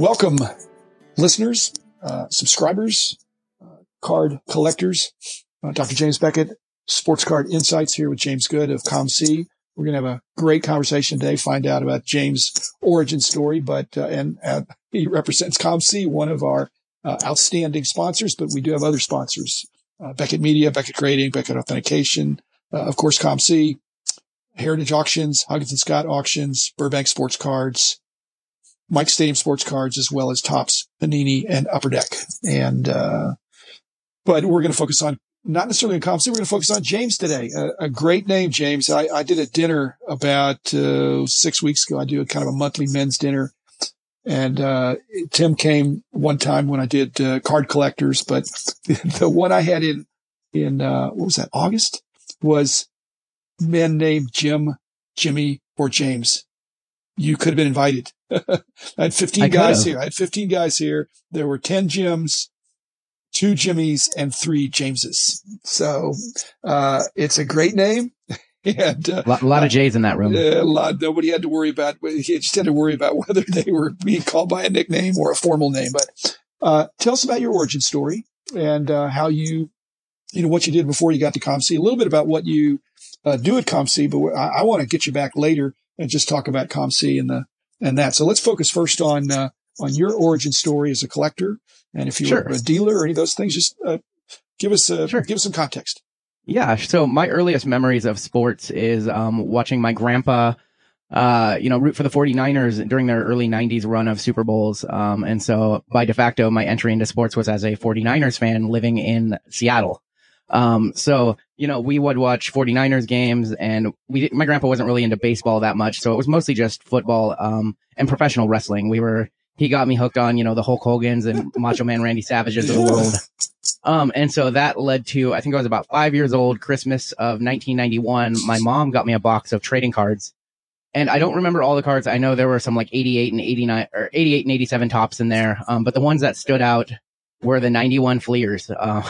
welcome, listeners, uh, subscribers, uh, card collectors. Uh, Dr. James Beckett, Sports Card Insights here with James Good of COMC. We're going to have a great conversation today, find out about James' origin story, but, uh, and uh, he represents COMC, one of our uh, outstanding sponsors, but we do have other sponsors. Beckett Media, Beckett Grading, Beckett Authentication, of course, COMC, Heritage Auctions, Huggins and Scott Auctions, Burbank Sports Cards, Mike Stadium Sports Cards, as well as Topps, Panini, and Upper Deck. And, uh, but we're going to focus on not necessarily on COMC. We're going to focus on James today. A, a great name, James. I, I, did a dinner about uh, six weeks ago. I do a kind of a monthly men's dinner. And uh, Tim came one time when I did uh, card collectors, but the one I had in in uh, what was that August was men named Jim, Jimmy, or James. You could have been invited. I had 15 I guys here. I had 15 guys here. There were 10 Jims, two Jimmys, and three Jameses. So uh, it's a great name. and uh, a lot, of J's in that room. a lot. Nobody had to worry about. He just had to worry about whether they were being called by a nickname or a formal name. But uh, tell us about your origin story and uh, how you, you know, what you did before you got to COMC. A little bit about what you uh, do at COMC, but I, I want to get you back later and just talk about COMC and the and that. So let's focus first on uh, on your origin story as a collector, and if you're sure. a dealer or any of those things, just uh, give us a, sure. give us some context. Yeah. So my earliest memories of sports is um, watching my grandpa. Uh, you know, root for the 49ers during their early 90s run of Super Bowls. Um, and so by de facto, my entry into sports was as a 49ers fan living in Seattle. Um, so, you know, we would watch 49ers games and we, my grandpa wasn't really into baseball that much. So it was mostly just football, um, and professional wrestling. We were, he got me hooked on, you know, the Hulk Hogan's and Macho Man Randy Savages of the world. Um, and so that led to, I think I was about five years old, Christmas of 1991. My mom got me a box of trading cards. And I don't remember all the cards. I know there were some like 88 and 89 or 88 and 87 Topps in there. Um, but the ones that stood out were the 91 Fleers. Uh,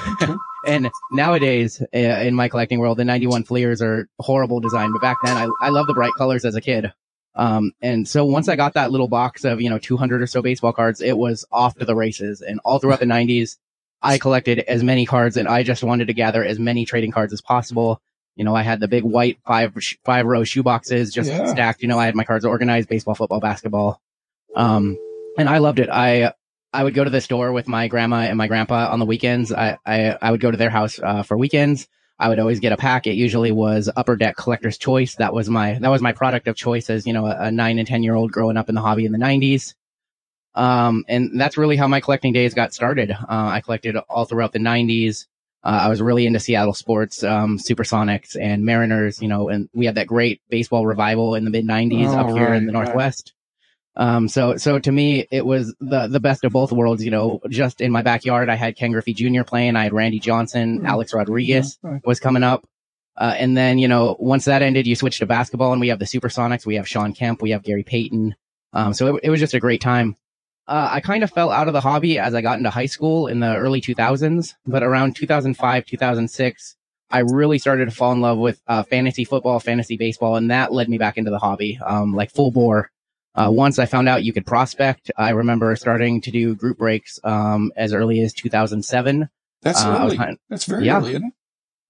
And nowadays, uh, in my collecting world, the 91 Fleers are horrible design. But back then, I, I love the bright colors as a kid. Um, and so once I got that little box of, you know, 200 or so baseball cards, it was off to the races. And all throughout the 90s, I collected as many cards and I just wanted to gather as many trading cards as possible. You know, I had the big white five, five row shoe boxes just yeah. stacked. You know, I had my cards organized, baseball, football, basketball. Um, and I loved it. I, I would go to the store with my grandma and my grandpa on the weekends. I, I, I would go to their house, uh, for weekends. I would always get a pack. It usually was Upper Deck Collector's Choice. That was my, that was my product of choice as, you know, a, a nine and 10 year old growing up in the hobby in the nineties. Um, and that's really how my collecting days got started. Uh, I collected all throughout the nineties. Uh, I was really into Seattle sports, um, Supersonics and Mariners, you know, and we had that great baseball revival in the mid nineties oh, up right, here in the Northwest. Um, so, so to me, it was the, the best of both worlds. You know, just in my backyard, I had Ken Griffey Jr. playing. I had Randy Johnson, mm-hmm. Alex Rodriguez yeah, right. was coming up. Uh, and then, you know, once that ended, you switch to basketball and we have the Supersonics. We have Shawn Kemp. We have Gary Payton. Um, so it, it was just a great time. Uh, I kind of fell out of the hobby as I got into high school in the early 2000s, but around 2005, 2006, I really started to fall in love with uh, fantasy football, fantasy baseball, and that led me back into the hobby, um, like full bore. Uh, once I found out you could prospect, I remember starting to do group breaks um, as early as 2007. That's uh, early. Of, That's very yeah. early, isn't it?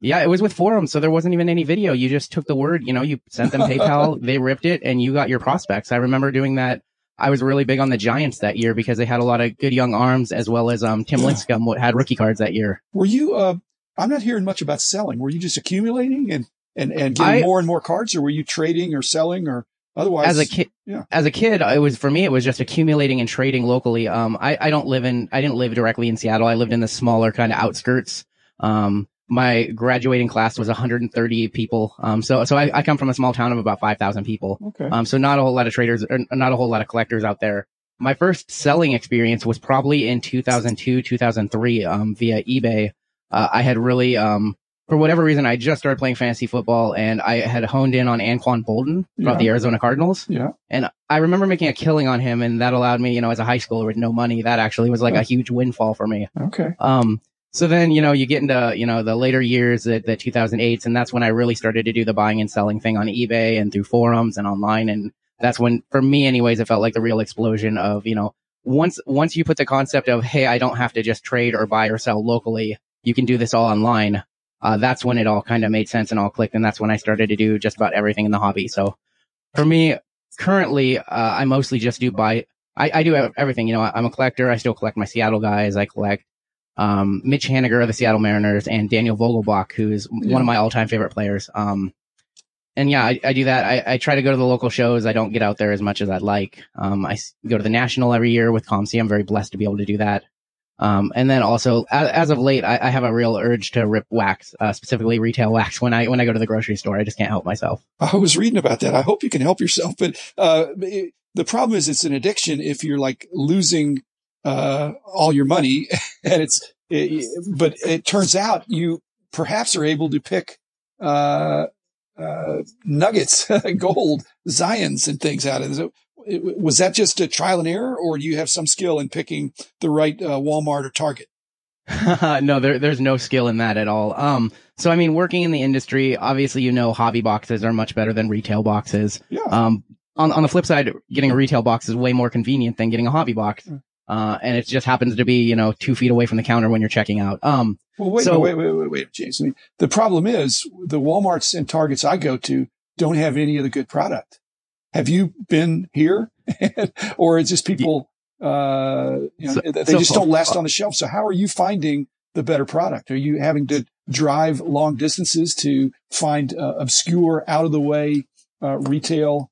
Yeah, it was with forums, so there wasn't even any video. You just took the word, you know, you sent them PayPal, they ripped it, and you got your prospects. I remember doing that. I was really big on the Giants that year because they had a lot of good young arms, as well as um, Tim yeah. Lincecum had rookie cards that year. Were you? Uh, I'm not hearing much about selling. Were you just accumulating and and and getting I, more and more cards, or were you trading or selling or? Otherwise, as a kid, yeah. as a kid, it was for me. It was just accumulating and trading locally. Um, I, I don't live in, I didn't live directly in Seattle. I lived in the smaller kind of outskirts. Um, my graduating class was 130 people. Um, so, so I, I come from a small town of about 5,000 people. Okay. Um, so not a whole lot of traders, or not a whole lot of collectors out there. My first selling experience was probably in 2002, 2003, um, via eBay. Uh, I had really, um, for whatever reason, I just started playing fantasy football and I had honed in on Anquan Boldin about yeah. the Arizona Cardinals. Yeah. And I remember making a killing on him and that allowed me, you know, as a high schooler with no money, that actually was like a huge windfall for me. Okay. Um, so then, you know, you get into, you know, the later years, the, the 2008s, and that's when I really started to do the buying and selling thing on eBay and through forums and online. And that's when, for me anyways, it felt like the real explosion of, you know, once once you put the concept of hey, I don't have to just trade or buy or sell locally, you can do this all online. Uh, that's when it all kind of made sense and all clicked, and that's when I started to do just about everything in the hobby. So for me, currently, uh, I mostly just do buy. I, I do everything. You know, I'm a collector. I still collect my Seattle guys. I collect um, Mitch Haniger of the Seattle Mariners and Daniel Vogelbach, who's yeah. one of my all-time favorite players. Um, and yeah, I, I do that. I, I, try to go to the local shows. I don't get out there as much as I'd like. Um, I go to the national every year with COMC. I'm very blessed to be able to do that. Um, and then also, as, as of late, I, I, have a real urge to rip wax, uh, specifically retail wax. When I when I go to the grocery store, I just can't help myself. I was reading about that. I hope you can help yourself, but uh, it, the problem is it's an addiction. If you're like losing uh, all your money, and it's it, but it turns out you perhaps are able to pick uh, uh, nuggets, gold, Zions, and things out of it was that just a trial and error, or do you have some skill in picking the right uh, Walmart or Target? no, there, there's no skill in that at all. Um, so I mean, working in the industry, obviously, you know, hobby boxes are much better than retail boxes. Yeah. Um, on on the flip side, getting a retail box is way more convenient than getting a hobby box. Uh, and it just happens to be, you know, two feet away from the counter when you're checking out. Um, well, wait, so, wait, wait, wait, wait, James. I mean, the problem is the Walmarts and Targets I go to don't have any of the good product have you been here? or is just people, uh, you know, so, they so, just don't last on the shelf. So how are you finding the better product? Are you having to drive long distances to find uh, obscure, out of the way uh, retail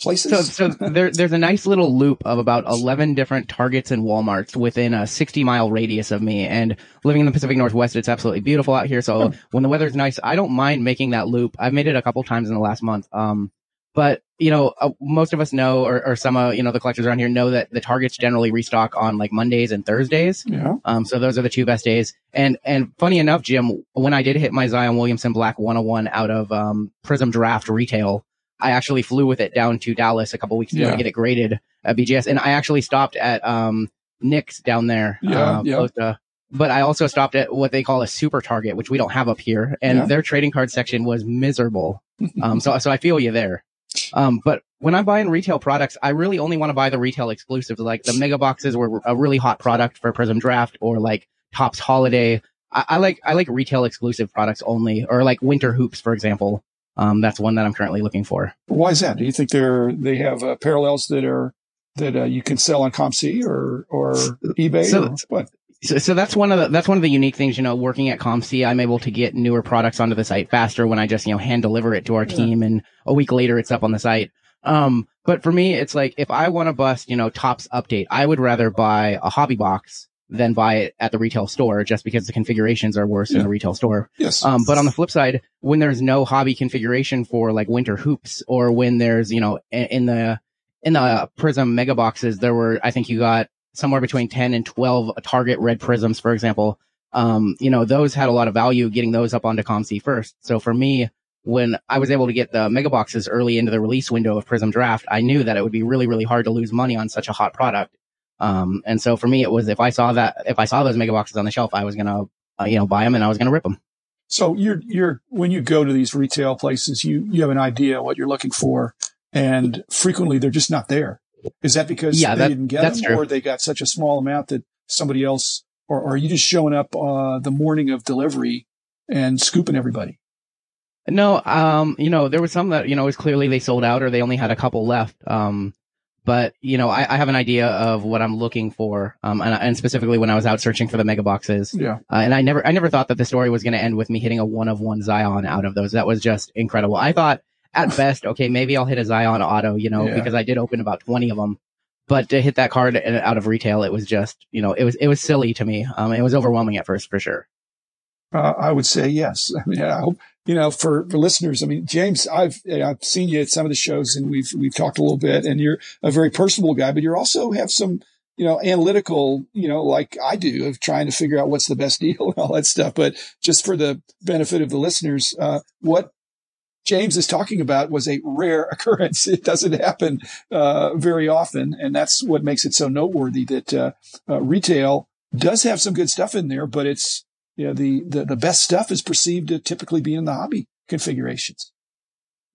places? So, so there, there's a nice little loop of about 11 different Targets and Walmarts within a 60 mile radius of me. And living in the Pacific Northwest, it's absolutely beautiful out here. So when the weather's nice, I don't mind making that loop. I've made it a couple times in the last month. Um, but you know, uh, most of us know, or, or some, uh, you know, the collectors around here know that the targets generally restock on like Mondays and Thursdays. Yeah. Um, so those are the two best days. And, and funny enough, Jim, when I did hit my Zion Williamson Black 101 out of, um, Prizm Draft retail, I actually flew with it down to Dallas a couple weeks ago yeah. to get it graded at BGS. And I actually stopped at, um, Nick's down there. Yeah. Uh, yeah. To, but I also stopped at what they call a super target, which we don't have up here. And yeah. their trading card section was miserable. um, so, so I feel you there. Um, but when I'm buying retail products, I really only want to buy the retail exclusives. Like the mega boxes were a really hot product for Prizm Draft or like Topps Holiday. I, I like, I like retail exclusive products only or like winter hoops, for example. Um, that's one that I'm currently looking for. Why is that? Do you think they're, they have uh, parallels that are, that uh, you can sell on COMC or, or eBay so, or what? So, so that's one of the that's one of the unique things. You know, working at COMC, I'm able to get newer products onto the site faster when I just you know hand deliver it to our team, and a week later it's up on the site. Um, but for me, it's like if I want to bust, you know, Topps update, I would rather buy a hobby box than buy it at the retail store just because the configurations are worse yeah. in the retail store. Yes. Um, but on the flip side, when there's no hobby configuration for like winter hoops or when there's, you know, in the, in the Prizm mega boxes, there were, I think you got somewhere between 10 and 12 target red Prizms, for example. Um, you know, those had a lot of value getting those up onto COMC first. So for me, when I was able to get the mega boxes early into the release window of Prizm Draft, I knew that it would be really, really hard to lose money on such a hot product. Um, and so for me, it was if I saw that, if I saw those mega boxes on the shelf, I was going to, uh, you know, buy them and I was going to rip them. So you're, you're, when you go to these retail places, you, you have an idea what you're looking for and frequently they're just not there. Is that because yeah, they that, didn't get them true. or they got such a small amount that somebody else, or, or are you just showing up, uh, the morning of delivery and scooping everybody? No, um, you know, there was some that, you know, it was clearly they sold out or they only had a couple left. Um, but you know, I, I have an idea of what I'm looking for. Um, and, and specifically when I was out searching for the mega boxes. Yeah. Uh, and I never, I never thought that the story was going to end with me hitting a one of one Zion out of those. That was just incredible. I thought at best, okay, maybe I'll hit a Zion auto, you know, yeah. because I did open about 20 of them. But to hit that card out of retail, it was just, you know, it was, it was silly to me. Um, it was overwhelming at first for sure. Uh, I would say yes. I mean, I hope, you know, for, for listeners, I mean, James, I've, I've seen you at some of the shows and we've, we've talked a little bit and you're a very personable guy, but you also have some, you know, analytical, you know, like I do of trying to figure out what's the best deal and all that stuff. But just for the benefit of the listeners, uh, what James is talking about was a rare occurrence. It doesn't happen uh, very often, and that's what makes it so noteworthy. That uh, uh, retail does have some good stuff in there, but it's you know the, the the best stuff is perceived to typically be in the hobby configurations.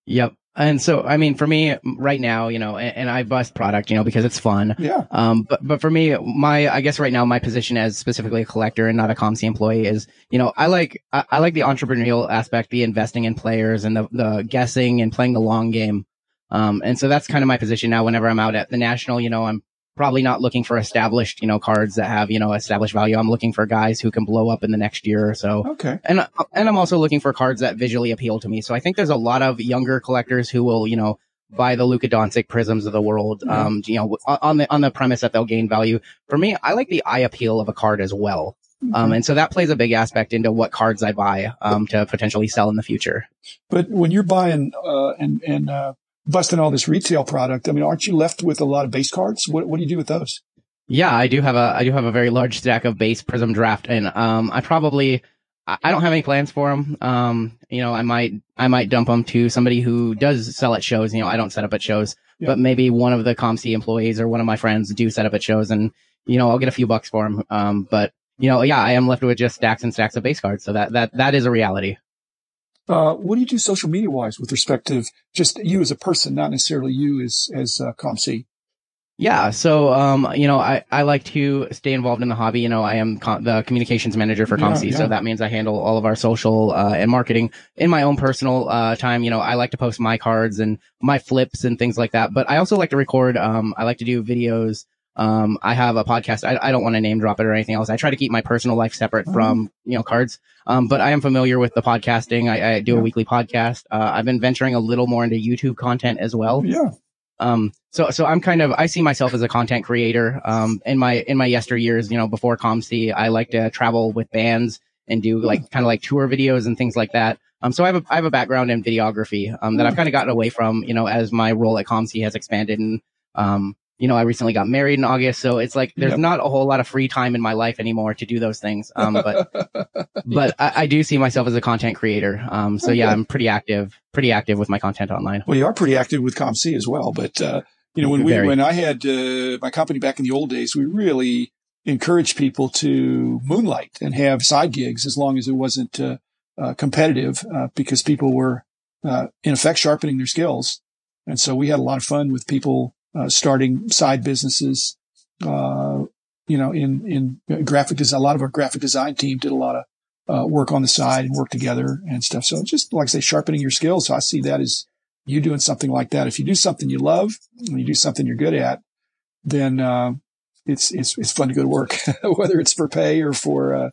Yep. And so, I mean, for me right now, you know, and, and, I bust product, you know, because it's fun. Yeah. Um, but, but for me, my, I guess right now, my position as specifically a collector and not a COMC employee is, you know, I like, I, I like the entrepreneurial aspect, the investing in players and the, the guessing and playing the long game. Um, and so that's kind of my position now whenever I'm out at the national, you know, I'm probably not looking for established, you know, cards that have, you know, established value. I'm looking for guys who can blow up in the next year or so. Okay. And, and I'm also looking for cards that visually appeal to me. So I think there's a lot of younger collectors who will, you know, buy the Luka Doncic Prizms of the world, mm-hmm. um, you know, on the, on the premise that they'll gain value. For me, I like the eye appeal of a card as well. Mm-hmm. Um, and so that plays a big aspect into what cards I buy, um, to potentially sell in the future. But when you're buying, uh, and, and, uh, busting all this retail product. I mean, aren't you left with a lot of base cards? What, what do you do with those? Yeah, I do have a I do have a very large stack of base Prizm draft, and um, I probably I don't have any plans for them. Um, you know, I might I might dump them to somebody who does sell at shows. You know, I don't set up at shows, yeah. but maybe one of the COMC employees or one of my friends do set up at shows, and you know, I'll get a few bucks for them. Um, but you know, yeah, I am left with just stacks and stacks of base cards, so that that that is a reality. Uh, what do you do social media wise with respect to just you as a person, not necessarily you as, as uh, COMC? Yeah. So, um, you know, I, I like to stay involved in the hobby. You know, I am com- the communications manager for COMC. Yeah, yeah. So that means I handle all of our social, uh, and marketing in my own personal, uh, time. You know, I like to post my cards and my flips and things like that. But I also like to record, um, I like to do videos, um, I have a podcast. I, I don't want to name drop it or anything else. I try to keep my personal life separate from, you know, cards. Um, but I am familiar with the podcasting. I, I do yeah. a weekly podcast. Uh, I've been venturing a little more into YouTube content as well. Yeah. Um, so, so I'm kind of, I see myself as a content creator. Um, in my, in my yesteryears, you know, before COMC, I like to travel with bands and do like kind of like tour videos and things like that. Um, so I have a, I have a background in videography, um, that I've kind of gotten away from, you know, as my role at COMC has expanded and, um, you know, I recently got married in August, so it's like there's yep. not a whole lot of free time in my life anymore to do those things. Um, but but I, I, do see myself as a content creator. Um, so yeah, I'm pretty active, pretty active with my content online. Well, you are pretty active with COMC as well. But uh, you know, when we Very. when I had uh, my company back in the old days, we really encouraged people to moonlight and have side gigs as long as it wasn't uh, uh competitive, uh, because people were uh, in effect sharpening their skills. And so we had a lot of fun with people uh, starting side businesses. Uh, you know, in, in graphic design, a lot of our graphic design team did a lot of, uh, work on the side and work together and stuff. So just like I say, sharpening your skills. So I see that as you doing something like that. If you do something you love and you do something you're good at, then, uh, it's, it's, it's fun to go to work, whether it's for pay or for, uh,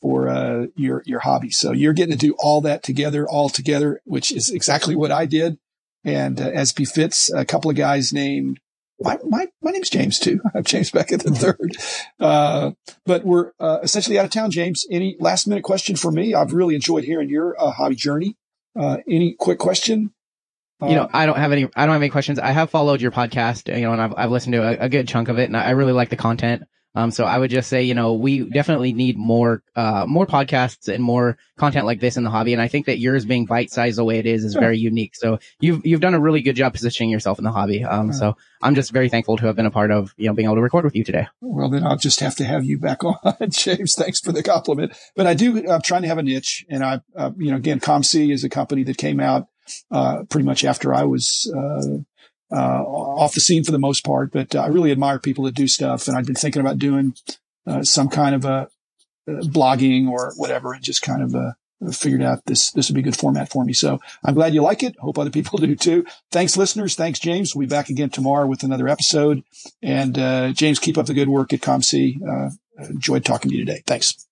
for, uh, your, your hobby. So you're getting to do all that together, all together, which is exactly what I did. And uh, as befits a couple of guys named my, my, my name's James too. I'm James Beckett the mm-hmm. third. Uh, but we're, uh, essentially out of town, James. Any last minute question for me? I've really enjoyed hearing your, uh, hobby journey. Uh, any quick question? you know, uh, I don't have any, I don't have any questions. I have followed your podcast, you know, and I've, I've listened to a, a good chunk of it and I really like the content. Um, so I would just say, you know, we definitely need more, uh, more podcasts and more content like this in the hobby. And I think that yours being bite sized the way it is is very unique. So you've, you've done a really good job positioning yourself in the hobby. Um, so I'm just very thankful to have been a part of, you know, being able to record with you today. Well, then I'll just have to have you back on, James. Thanks for the compliment. But I do, I'm trying to have a niche and I, uh, you know, again, COMC is a company that came out, uh, pretty much after I was, uh, uh, off the scene for the most part, but uh, I really admire people that do stuff. And I've been thinking about doing uh, some kind of a, a, blogging or whatever, and just kind of uh, figured out this this would be a good format for me. So I'm glad you like it. Hope other people do too. Thanks, listeners. Thanks, James. We'll be back again tomorrow with another episode. And uh, James, keep up the good work at COMC. Uh, enjoyed talking to you today. Thanks.